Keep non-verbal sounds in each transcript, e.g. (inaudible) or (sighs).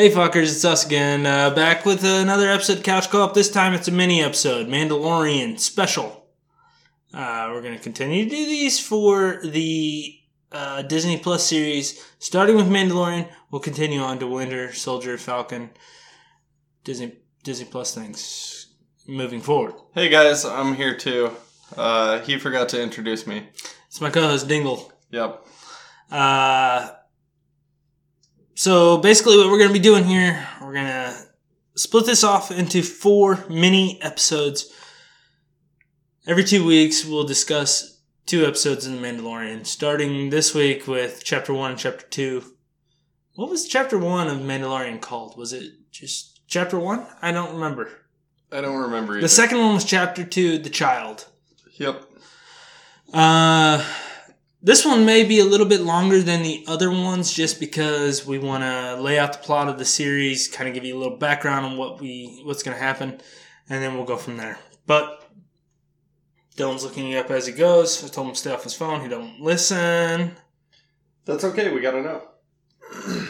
Hey fuckers, it's us again. Uh, back with another episode of Couch Co-op. This time it's a mini episode, Mandalorian special. Uh, we're going to continue to do these for the uh, Disney Plus series, starting with Mandalorian. We'll continue on to Winter Soldier, Falcon, Disney Disney Plus things moving forward. Hey guys, I'm here too. Uh, he forgot to introduce me. It's my co-host Dingle. Yep. Uh, so basically, what we're going to be doing here, we're going to split this off into four mini episodes. Every two weeks, we'll discuss two episodes in The Mandalorian, starting this week with Chapter 1 and Chapter 2. What was Chapter 1 of Mandalorian called? Was it just Chapter 1? I don't remember. I don't remember either. The second one was Chapter 2, The Child. Yep. Uh, this one may be a little bit longer than the other ones just because we want to lay out the plot of the series, kind of give you a little background on what we what's going to happen, and then we'll go from there. But Dylan's looking you up as he goes. I told him to stay off his phone. He don't listen. That's okay. We gotta know. (clears throat)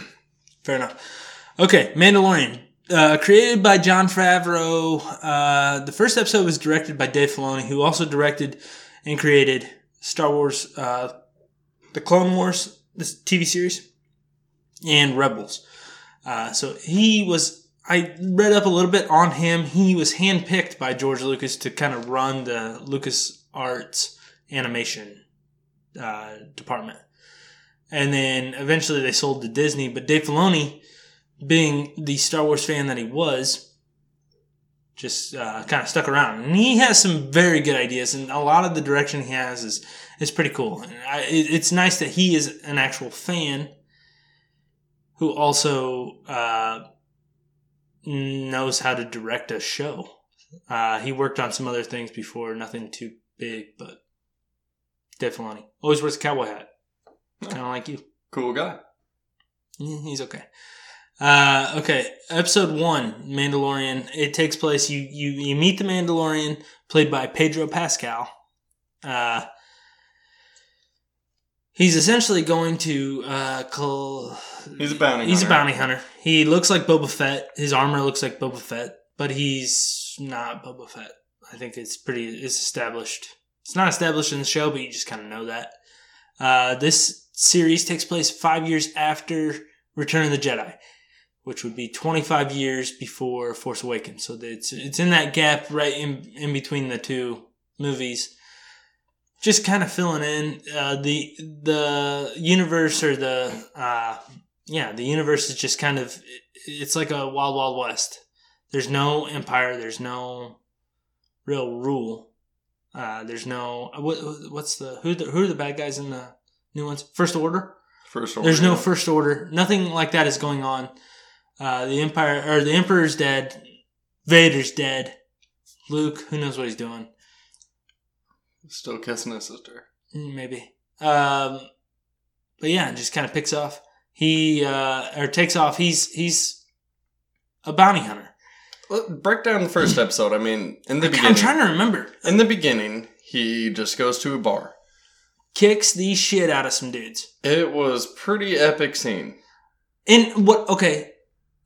Fair enough. Okay, Mandalorian. Uh, created by Jon Favreau. Uh, the first episode was directed by Dave Filoni, who also directed and created Star Wars, uh, the Clone Wars, this TV series, and Rebels. Uh, so he was. I read up a little bit on him. He was handpicked by George Lucas to kind of run the Lucas Arts animation uh, department, and then eventually they sold to Disney. But Dave Filoni, being the Star Wars fan that he was, just uh, kind of stuck around. And he has some very good ideas, and a lot of the direction he has is is pretty cool. I, it's nice that he is an actual fan who also uh, knows how to direct a show. Uh, he worked on some other things before, nothing too big, but Dave Filoni always wears a cowboy hat, kind of like you. Cool guy. Yeah, He's okay. Uh, okay, episode one, Mandalorian. It takes place. You you you meet the Mandalorian, played by Pedro Pascal. Uh, he's essentially going to uh, col- He's a bounty He's a hunter. bounty hunter. He looks like Boba Fett. His armor looks like Boba Fett, but he's not Boba Fett. I think it's pretty. It's established. It's not established in the show, but you just kind of know that. Uh, this series takes place five years after Return of the Jedi, which would be 25 years before Force Awakens. So it's it's in that gap right in in between the two movies. Just kind of filling in uh, the the universe or the uh, yeah the universe is just kind of it's like a wild wild west. There's no empire. There's no real rule. Uh, there's no what, what's the who the who are the bad guys in the new ones? First Order. First order. There's no first order. Nothing like that is going on. Uh, the empire or the emperor's dead. Vader's dead. Luke, who knows what he's doing? Still kissing his sister. Mm, Maybe. Um, but yeah, just kind of picks off. He uh, or takes off. He's he's a bounty hunter. Let, break down the first (clears throat) episode. I mean, in the beginning. I'm trying to remember. in the beginning, he just goes to a bar. Kicks the shit out of some dudes. It was pretty epic scene. And what? Okay,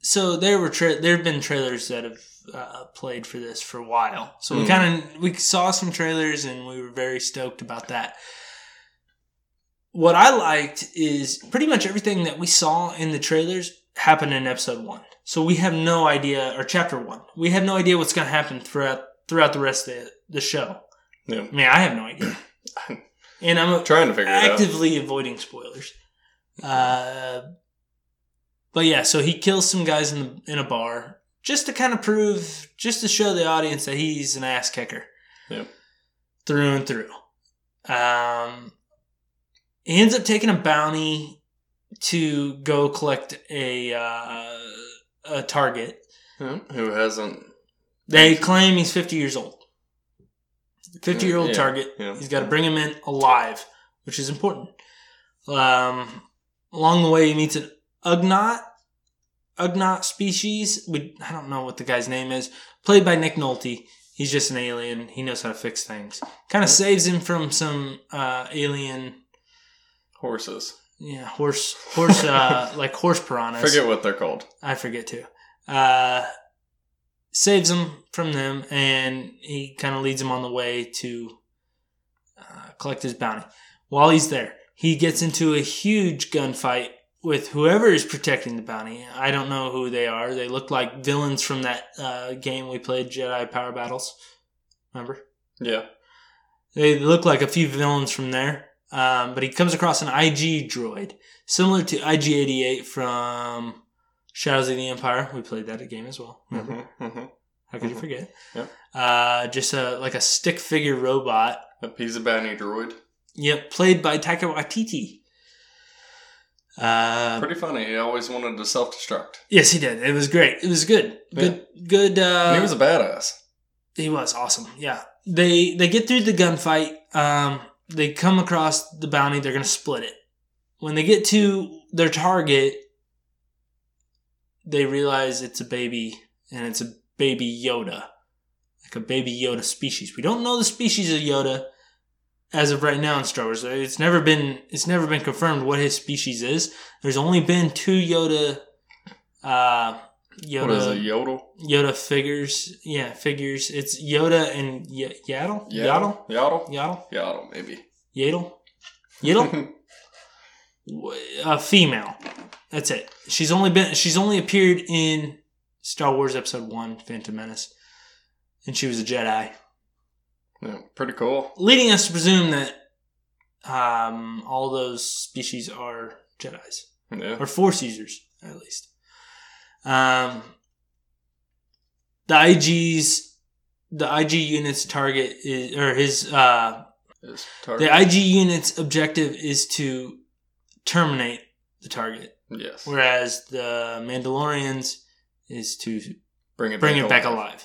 so there were tra- there have been trailers that have uh, played for this for a while. So we Hmm. kind of we saw some trailers and we were very stoked about that. What I liked is pretty much everything that we saw in the trailers happened in episode one. So we have no idea, or chapter one. We have no idea what's going to happen throughout throughout the rest of the, the show. Yeah. I mean, I have no idea, (clears throat) and I'm Trying to figure actively avoiding spoilers. Uh, but yeah, so he kills some guys in the, in a bar just to kind of prove, just to show the audience that he's an ass kicker. Yep. Through and through. Um, he ends up taking a bounty to go collect a uh, a target. Yeah, Who hasn't? They claim he's 50 years old. 50 year old Yeah, target. yeah. He's got to bring him in alive, which is important. Um, along the way, he meets an Ugnaught, Ugnaught species. We, I don't know what the guy's name is. Played by Nick Nolte. He's just an alien. He knows how to fix things. Kind of saves him from some uh, alien Horses. yeah, horse, horse, uh, (laughs) like horse piranhas. Forget what they're called. I forget too. Uh, saves him from them, and he kind of leads him on the way to uh, collect his bounty. While he's there, he gets into a huge gunfight with whoever is protecting the bounty. I don't know who they are. They look like villains from that uh, game we played, Jedi Power Battles. Remember? Yeah. They look like a few villains from there. Um, but he comes across an IG droid, similar to IG 88 from Shadows of the Empire. We played that game as well. Remember? hmm hmm How could you Mhm. forget? Yep. Uh, just a like a stick figure robot. Yep, he's a bounty droid. Yep, played by Taika Waititi. Uh, Pretty funny. He always wanted to self destruct. yes, he did. It was great. It was good. Good. Good. Uh, he was a badass. He was awesome. Yeah. They they get through the gunfight. Um, they come across the bounty. They're gonna split it. When they get to their target, they realize it's a baby, and it's a baby Yoda, like a baby Yoda species. We don't know the species of Yoda as of right now in Star Wars. It's never been it's never been confirmed what his species is. There's only been two Yoda. Uh, Yoda. What is it, Yodel? Yoda figures. Yeah, figures. It's Yoda and y- Yaddle? Yaddle? Yaddle? Yaddle? Yaddle, maybe. Yaddle? Yaddle? (laughs) a female. That's it. She's only been she's only appeared in Star Wars Episode 1, Phantom Menace. And she was a Jedi. Yeah, pretty cool. Leading us to presume that um, all those species are Jedi's. Yeah. or force users at least. Um, the IG's the IG unit's target is or his uh, His target. the IG unit's objective is to terminate the target, yes. whereas the Mandalorians is to Bring it bring back it back alive.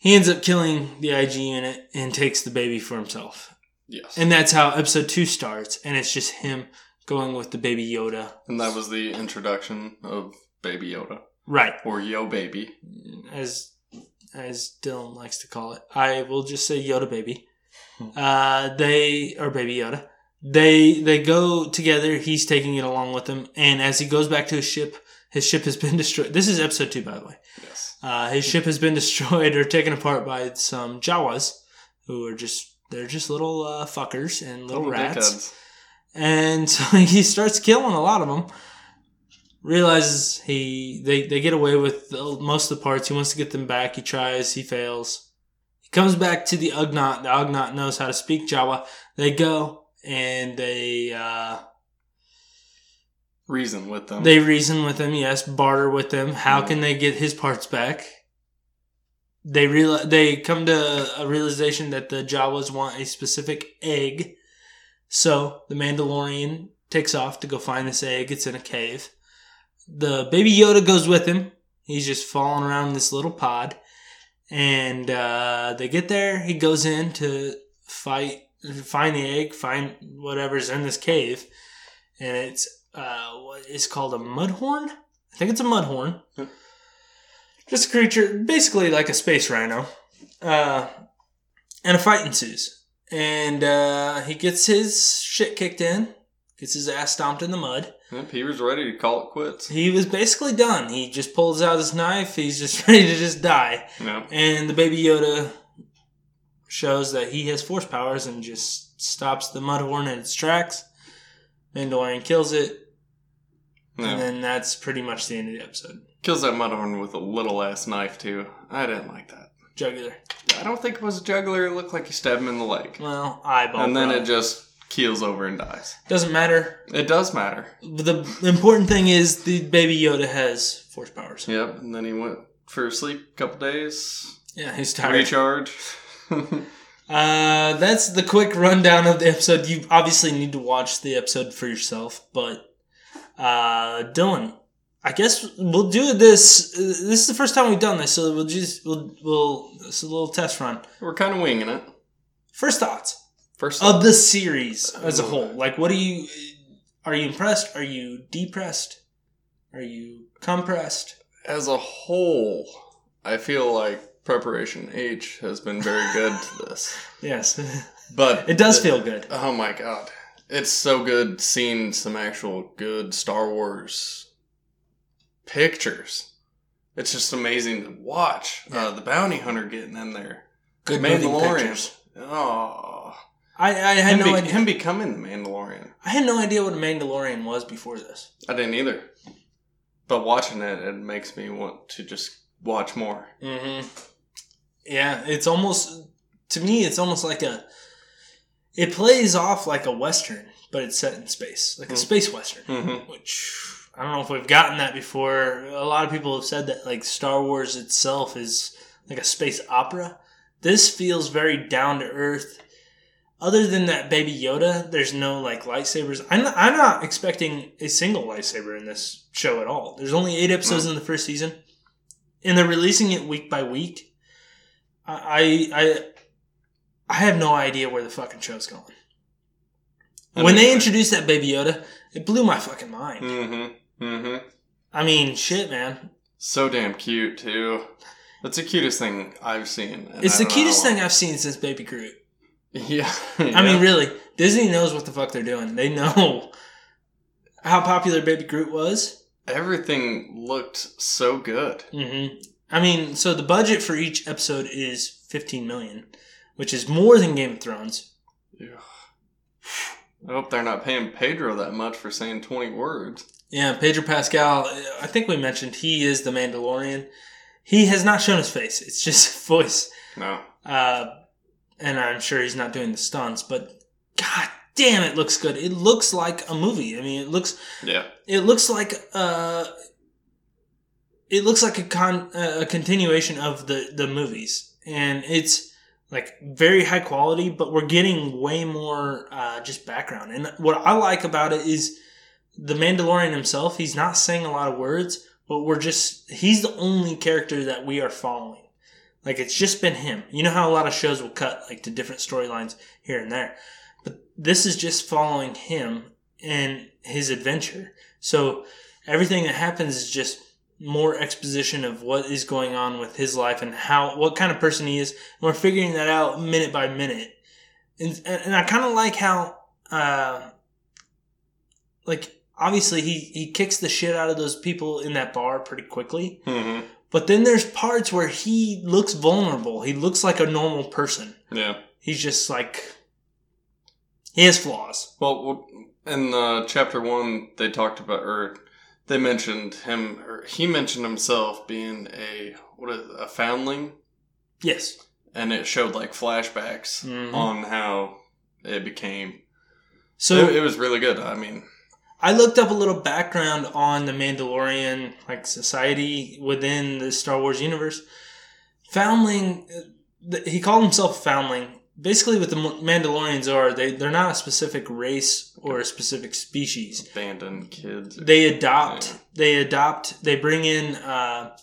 He ends up killing the IG unit and takes the baby for himself. Yes. And that's how episode 2 starts and it's just him going with the baby Yoda. And that was the introduction of Baby Yoda. Right. Or Yo Baby. as as Dylan likes to call it. I will just say Yoda baby. Uh, they or baby Yoda. They they go together. He's taking it along with him, and as he goes back to his ship, his ship has been (laughs) destroyed. This is episode two, by the way. Uh, his ship has been (laughs) destroyed or taken apart by some Jawas, who are just they're just little uh, fuckers and little, rats. dickheads. And (laughs) so he starts killing a lot of them. Realizes he they, they get away with the, most of the parts. He wants to get them back. He tries. He fails. He comes back to the Ugnaught. The Ugnaught knows how to speak Jawa. They go and they uh, Reason with them. they reason with him. Yes, barter with him. How can they get his parts back? They real they come to a realization that the Jawas want a specific egg. So the Mandalorian takes off to go find this egg. It's in a cave. The baby Yoda goes with him. He's just falling around this little pod. And uh, they get there. He goes in to fight, find the egg, find whatever's in this cave. And it's uh, what is called a mudhorn. I think it's a mudhorn. Just a creature, basically like a space rhino. Uh, and a fight ensues. And uh, he gets his shit kicked in, gets his ass stomped in the mud. Yep, he was ready to call it quits. He was basically done. He just pulls out his knife. He's just (laughs) ready to just die. Yeah. And the baby Yoda shows that he has force powers and just stops the mudhorn in its tracks. Mandalorian kills it, yeah. and then that's pretty much the end of the episode. Kills that mudhorn with a little ass knife too. I didn't like that. Jugular. I don't think it was a jugular. It looked like he stabbed him in the leg. Well, eyeball. and then it just keels over and dies. doesn't matter. It does matter. The important thing is the baby Yoda has force powers. Yep. And then he went for sleep a couple days. Yeah, he's (laughs) tired. Recharge. (laughs) Uh, that's the quick rundown of the episode. You obviously need to watch the episode for yourself, but uh, Dylan, I guess we'll do this. This is the first time we've done this, so we'll just we'll we'll it's a little test run. We're kind of winging it. First thoughts First of the series as a whole. Like, what are you? Are you impressed? Are you depressed? Are you compressed? as a whole, I feel like Preparation H has been very good to this. (laughs) Yes, (laughs) But it does feel good. Oh my god. it's so good seeing some actual good Star Wars pictures. It's just amazing to watch. Yeah. Uh, the bounty hunter getting in there. Good Mandalorian. Oh, I, I had him, no be- idea. him becoming the Mandalorian. I had no idea what a Mandalorian was before this. I didn't either. But watching it, it makes me want to just watch more. Mm-hmm. Yeah, it's almost to me. It's almost like a. It plays off like a western, but it's set in space, like a Mm. space western. Mm-hmm. Which I don't know if we've gotten that before. A lot of people have said that like Star Wars itself is like a space opera. This feels very down to earth. Other than that baby Yoda, there's no like lightsabers. I'm not, I'm not expecting a single lightsaber in this show at all. There's only eight episodes in the first season, and they're releasing it week by week. I I I have no idea where the fucking show's going. when they introduced that baby Yoda, it blew my fucking mind. Mm-hmm. Mm-hmm. I mean, shit, man. So damn cute too. That's the cutest thing I've seen. It's the cutest thing I've seen since Baby Groot. (laughs) Yeah. I mean, really, Disney knows what the fuck they're doing. They know how popular Baby Groot was. everything looked so good. hmm I mean, so the budget for each episode is 15 million, which is more than Game of Thrones. I hope they're not paying Pedro that much for saying 20 words. Yeah, Pedro Pascal, I think we mentioned he is the Mandalorian. He has not shown his face. It's just (laughs) voice. No. Uh, and I'm sure he's not doing the stunts, but god damn, it looks good. It looks like a movie. I mean, it looks Yeah. it looks like uh it looks like a con a continuation of the the movies. And it's like very high quality but we're getting way more uh just background. And what i like about it is the mandalorian himself he's not saying a lot of words but we're just he's the only character that we are following. Like it's just been him. You know how a lot of shows will cut like to different storylines here and there. But this is just following him and his adventure. So everything that happens is just more exposition of what is going on with his life and how what kind of person he is. And we're figuring that out minute by minute. And, and I kind of like how, uh, like obviously he he kicks the shit out of those people in that bar pretty quickly. Mm-hmm. But then there's parts where he looks vulnerable. He looks like a normal person. Yeah. He's just like he has flaws. Well, in uh, chapter one, they talked about, or they mentioned him, or he mentioned himself being a what is it, a foundling, Yes. and it showed like flashbacks Mhm. on how it became. So it, it was really good. I mean, I looked up a little background on the Mandalorian like society within the Star Wars universe. Foundling, uh, he called himself Foundling. Basically, what the Mandalorians are, they they're not a specific race or a specific species. abandoned kids. They adopt, Yeah. they adopt, they bring in uh,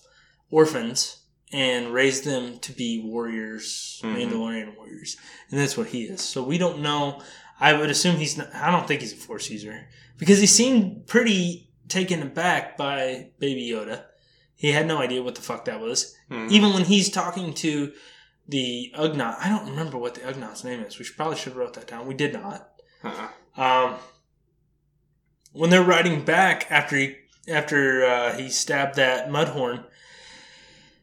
orphans and raise them to be warriors, Mhm. Mandalorian warriors, and that's what he is. So we don't know. I would assume he's not. I don't think he's a Force user because he seemed pretty taken aback by Baby Yoda. He had no idea what the fuck that was. Mhm. Even when he's talking to the Ugnaught, I don't remember what the Ugnaughts name is. We should probably should have wrote that down. We did not. Uh-uh. Um, when they're riding back after he after uh, he stabbed that mudhorn,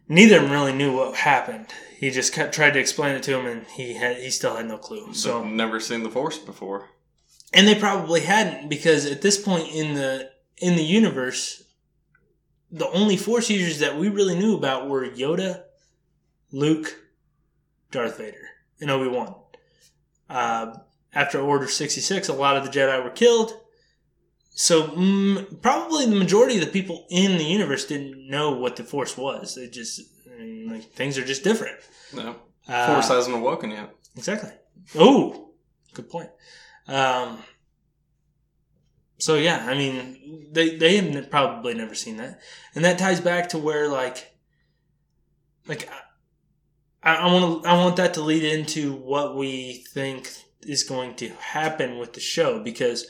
neither of them really knew what happened. He just kept, tried to explain it to him, and he had he still had no clue. So So, never seen the Force before. and they probably hadn't because at this point in the in the universe, the only Force users that we really knew about were Yoda, Luke, Darth Vader, and Obi Wan. Uh, after Order sixty six, a lot of the Jedi were killed. So mm, probably the majority of the people in the universe didn't know what the Force was. They just I mean, like things are just different. No, Uh, Force hasn't awoken yet. Exactly. Oh, good point. Um, so yeah, I mean, they they have n- probably never seen that, and that ties back to where like, like, I, I want to I want that to lead into what we think is going to happen with the show because,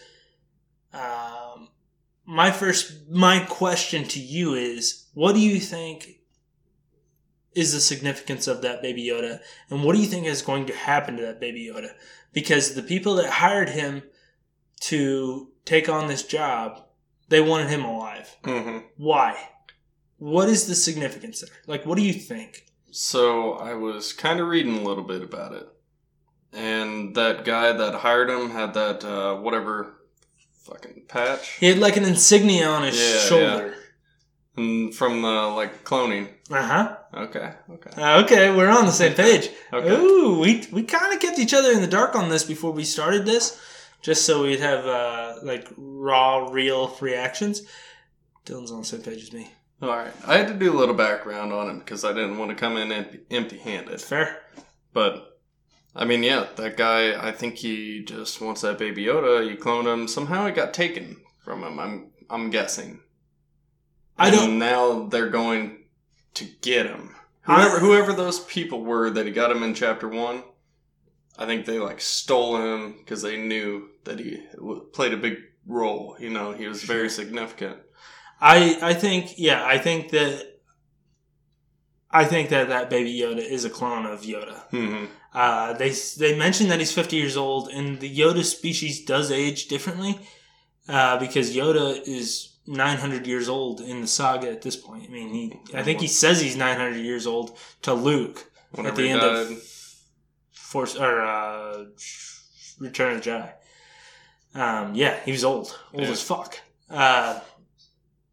um, my first my question to you is, what do you think? Is the significance of that baby Yoda, and what do you think is going to happen to that baby Yoda? Because the people that hired him to take on this job, they wanted him alive. hmm Why? What is the significance there? Like, what do you think? So I was kind of reading a little bit about it, and that guy that hired him had that uh, whatever fucking patch, He had like an insignia on his Yeah, shoulder. and from the like cloning. Uh huh. Okay, okay, Okay, we're on the same page. okay. Ooh, we we kind of kept each other in the dark on this before we started this, just so we'd have uh, like raw, real reactions. Dylan's on the same page as me. All right, I had to do a little background on him because I didn't want to come in empty-handed. Fair. But I mean, yeah, that guy. I think he just wants that baby Yoda. You cloned him. Somehow it got taken from him. I'm I'm guessing. I And don't. Now they're going to get him. I- Whoever whoever those people were that he got him in chapter one, I think they like stole him because they knew that he played a big role. You know, he was very significant. I I think yeah. I think that. I think that that baby Yoda is a clone of Yoda. hmm Uh, they they mentioned that he's 50 years old, and the Yoda species does age differently uh, because Yoda is 900 years old in the saga at this point. I mean, he I think he says he's 900 years old to Luke Whenever the he end of- Force or uh, Return of the Jedi. Um, yeah, he was old, old Yeah. as fuck. Uh,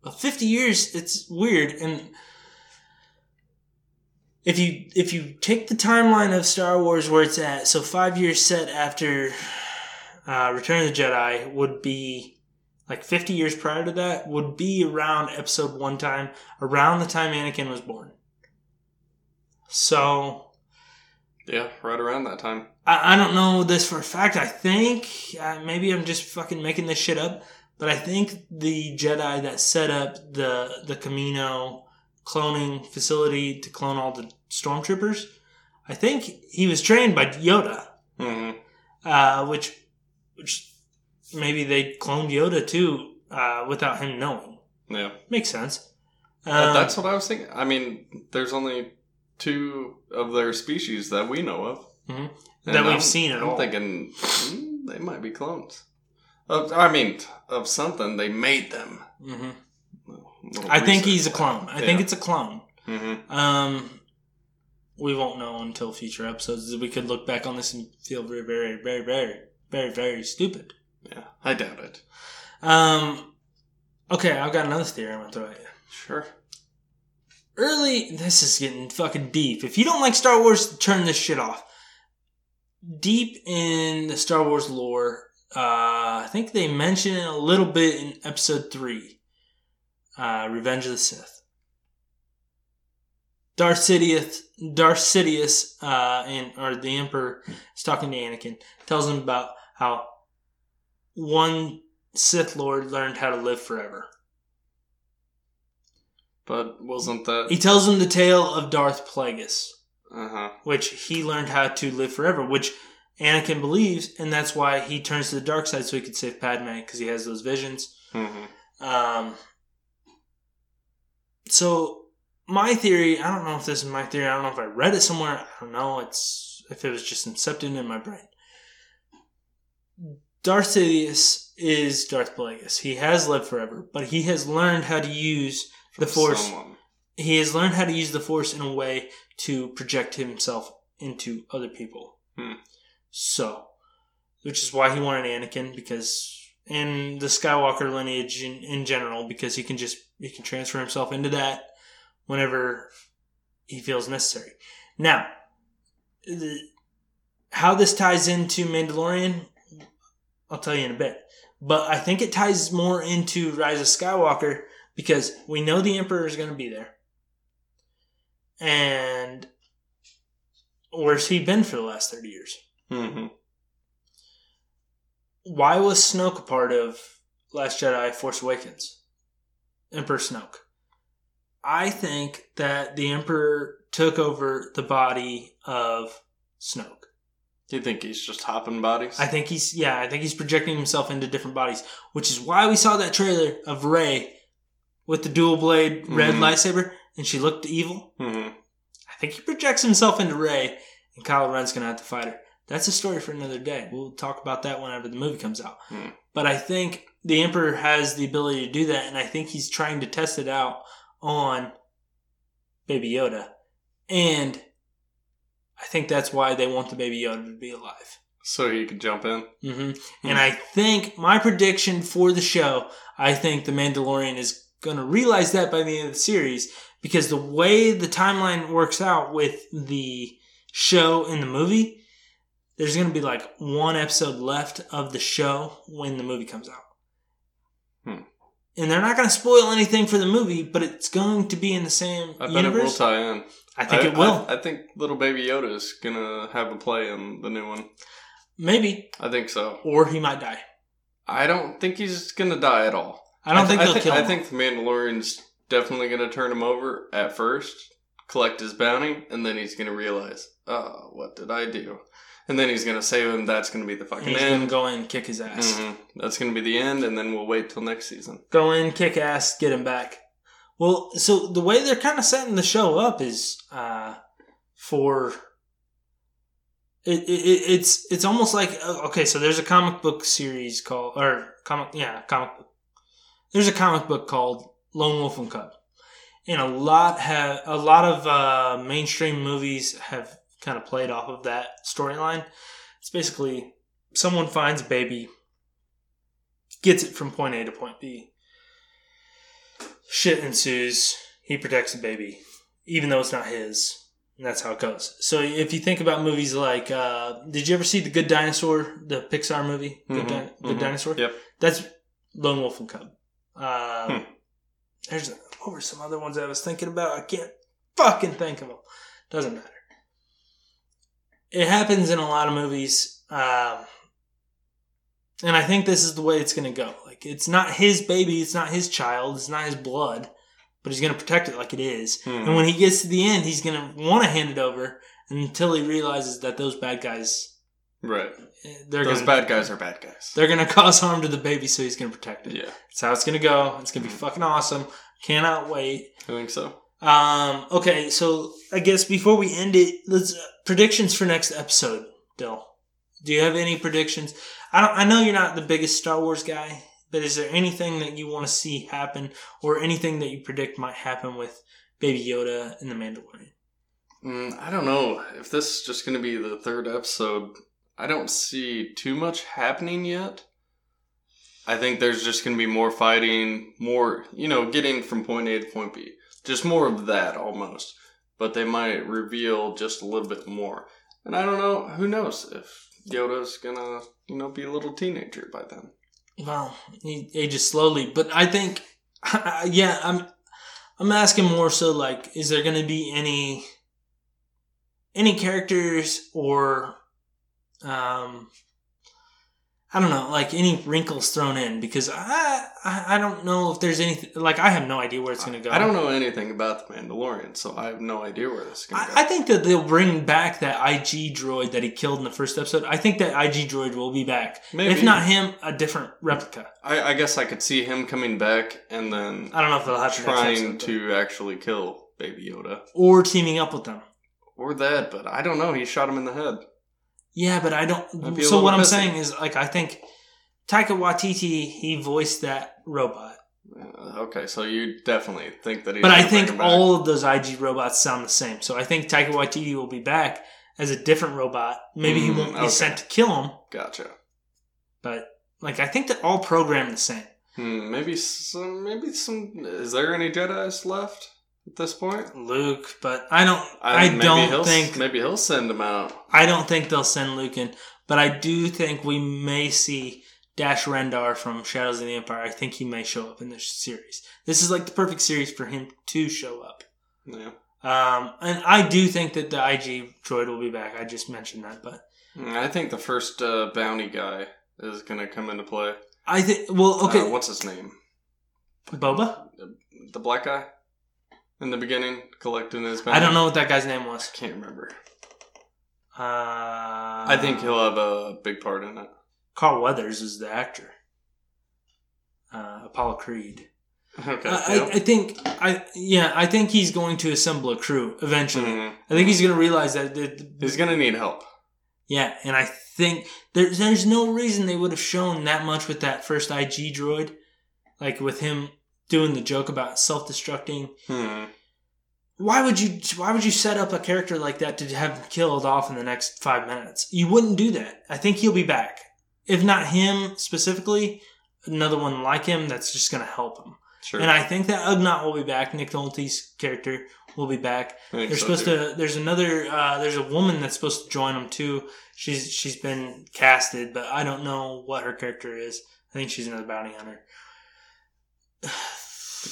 but 50 years, it's weird, and if you if you take the timeline of Star Wars where it's at, so five years set after uh, Return of the Jedi would be like 50 years prior to that would be around Episode One time, around the time Anakin was born. So yeah, right around that time. I, I don't know this for a fact. I think uh, maybe I'm just fucking making this shit up, but I think the Jedi that set up the the Kamino cloning facility to clone all the stormtroopers, I think he was trained by Yoda, hmm uh, which which maybe they cloned Yoda too uh, without him knowing. Yeah. Makes sense. Uh, Um, That's what I was thinking. I mean, there's only two of their species that we know of Mhm. That we've I'm- seen at I'm all. thinking hmm, they might be clones. Of, I mean, of something they made them. mhm. I think he's a clone. I think it's a clone. Mhm. Um, we won't know until future episodes. We could look back on this and feel very, very, very, very, very, very stupid. Yeah, I doubt it. Um, okay, I've got another theory I'm gonna throw at you. Sure. Early, this is getting fucking deep. If you don't like Star Wars, turn this shit off. Deep in the Star Wars lore, uh, I think they mention it a little bit in Episode Three, uh, Revenge of the Sith. Darth Sidious, Darth Sidious, uh, and or the Emperor is talking to Anakin, tells him about how one Sith Lord learned how to live forever. But wasn't that? He tells him the tale of Darth Plagueis, Uh huh. which he learned how to live forever, which Anakin believes, and that's why he turns to the dark side so he could save Padme because he has those visions. hmm Um, so my theory, I don't know if this is my theory. I don't know if I read it somewhere. I don't know. It's if it was just incepted in my brain. Darth Sidious is Darth Plagueis. He has lived forever, but he has learned how to use the Force. Someone. He has learned how to use the Force in a way to project himself into other people. Hmm. So, which is why he wanted Anakin because, and the Skywalker lineage in, in general, because he can just he can transfer himself into that whenever he feels necessary. Now, the, how this ties into Mandalorian, I'll tell you in a bit. But I think it ties more into Rise of Skywalker because we know the Emperor is going to be there. And where's he been for the last 30 years? hmm Why was Snoke a part of Last Jedi Force Awakens? Emperor Snoke. I think that the Emperor took over the body of Snoke. Do you think he's just hopping bodies? I think he's yeah, I think he's projecting himself into different bodies, which is why we saw that trailer of Rey with the dual blade red Mhm. lightsaber and she looked evil. hmm I think he projects himself into Rey and Kylo Ren's gonna have to fight her. That's a story for another day. We'll talk about that whenever the movie comes out. Hmm. but I think the Emperor has the ability to do that, and I think he's trying to test it out on Baby Yoda, and I think that's why they want the Baby Yoda to be alive. So he could jump in. hmm And I think my prediction for the show, I think the Mandalorian is going to realize that by the end of the series because the way the timeline works out with the show and the movie, there's going to be like one episode left of the show when the movie comes out. Hmm. And they're not going to spoil anything for the movie, but it's going to be in the same I bet it will tie in. I think it will. I, I think little baby Yoda is gonna have a play in the new one. Maybe. I think so. Or he might die. I don't think he's gonna die at all. I don't th- think they'll thi- kill him. I think the Mandalorian's definitely gonna turn him over at first, collect his bounty, and then he's gonna realize, oh, what did I do? And then he's gonna save him. That's gonna be the fucking He's end. go in kick his ass. Mhm. That's gonna be the end, and then we'll wait till next season. go in, kick ass, get him back. Well, so the way they're kind of setting the show up is uh, for it, it, it- it's it's almost like uh, okay, so there's a comic book series called or comic yeah comic book. There's a comic book called Lone Wolf and Cub, and a lot have a lot of uh, mainstream movies have kind of played off of that storyline. It's basically someone finds a baby, gets it from point A to point B. Shit ensues. He protects the baby, even though it's not his. And that's how it goes. So if you think about movies like, uh, did you ever see The Good Dinosaur, the Pixar movie, Good, Mhm, Di- Good mhm. Dinosaur? Yep. That's Lone Wolf and Cub. Um, Hmm. There's what were some other ones I was thinking about? I can't fucking think of them. Doesn't matter. It happens in a lot of movies, um, and I think this is the way it's going to go. Like it's not his baby, it's not his child, it's not his blood, but he's going to protect it like it is. Mhm. And when he gets to the end, he's going to want to hand it over until he realizes that those bad guys, Right. they're Those going bad guys are bad guys. they're going to cause harm to the baby, so he's going to protect it. Yeah, That's how it's gonna go. It's gonna be fucking awesome. Cannot wait. I think so. Um, okay, so I guess before we end it, let's predictions for next episode. Dill, do you have any predictions? I don't. I know you're not the biggest Star Wars guy, but is there anything that you want to see happen, or anything that you predict might happen with Baby Yoda and the Mandalorian? Mm, I don't know if this is just going to be the third episode. I don't see too much happening yet. I think there's just going to be more fighting, more, you know, getting from point A to point B. Just more of that almost. But they might reveal just a little bit more. And I don't know, who knows if Yoda's to, you know, be a little teenager by then. Well, he ages slowly, but I think, (laughs) yeah, I'm, I'm asking more so like, is there to be any, any characters or, um, I don't know, like any wrinkles thrown in because I, I, I don't know if there's anything like I have no idea where it's going to go. I don't know anything about the Mandalorian, so I have no idea where this is going to go. I, think that they'll bring back that IG droid that he killed in the first episode. I think that IG droid will be back. Maybe. If not him, a different replica. I, I guess I could see him coming back and then I don't know if they'll have to trying to actually kill Baby Yoda. or teaming up with them. Or that, but I don't know. He shot him in the head. Yeah, but I don't. So what I'm saying is, like, I think Taika Waititi he voiced that robot, Uh, okay, so you definitely think that he's. but I think all of those IG robots sound the same. So I think Taika Waititi will be back as a different robot. Maybe he Mm, won't be okay. sent to kill him, Gotcha. but like I think they're all programmed the same. Hmm, maybe some. Maybe some. Is there any Jedi's left at this point? Luke, but I don't. I, maybe don't think. Maybe he'll send him out. I don't think they'll send Luke in, but I do think we may see Dash Rendar from Shadows of the Empire. I think he may show up in this series. This is like the perfect series for him to show up. Yeah. Um, and I do think that the IG droid will be back. I just mentioned that, but Hmm, I think the first uh, bounty guy is gonna come into play. I think. Well, okay, Uh, what's his name? Boba. The black guy in the beginning collecting his bounty. I don't know what that guy's name was. Can't remember. Uh, I think he'll have a big part in it. Carl Weathers is the actor. Uh, Apollo Creed. Okay. I, I. I think I yeah I think he's going to assemble a crew eventually. Mhm. I think he's going to realize that, that He's gonna need help. Yeah, and I think there's there's no reason they would have shown that much with that first IG droid, like with him doing the joke about self destructing. Hmm. Why would you Why would you set up a character like that to have him killed off in the next five minutes? You wouldn't do that. I think he'll be back. If not him specifically, another one like him that's just going to help him. Sure. And I think that Ugnaught will be back. Nick Nolte's character will be back. They're supposed to. There's another. Uh, there's a woman that's supposed to join them too. She's she's been casted, but I don't know what her character is. I think she's another bounty hunter. (sighs)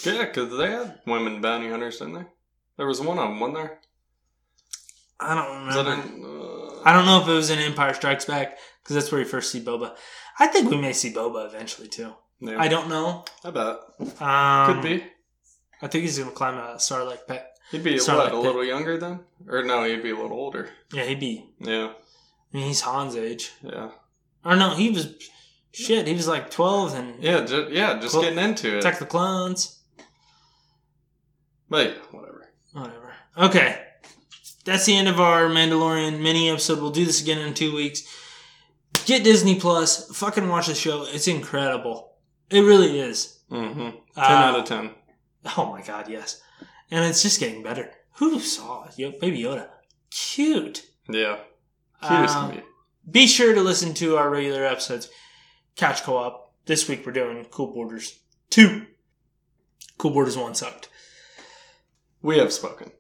Yeah, because they had women bounty hunters, didn't they? There was one of them, wasn't there? I don't remember. uh, I don't know if it was in Empire Strikes Back because that's where you first see Boba. I think we may see Boba eventually too. yeah, I don't know. I bet. Um, Could be. I think he's gonna climb a Sarlacc pit. He'd be what, a that. little younger then? Or no, he'd be a little older. Yeah, he'd be. Yeah, I mean, he's Han's age. yeah, Or no, he was. Shit, he was like twelve and yeah, ju- yeah. Just getting into it. Attack the Clones. But yeah, whatever. Whatever. Okay. That's the end of our Mandalorian mini episode. We'll do this again in two weeks. Get Disney Plus. Fucking watch the show. It's incredible. It really is. Mm-hmm. Ten Uh, out of ten. Oh my god, yes. And it's just getting better. Who saw it? Yo, Baby Yoda. Cute. Yeah, cute as Um, can be. Be sure to listen to our regular episodes. Couch Co-op. This week we're doing Cool Borders 2. Cool Borders 1 sucked. We have spoken.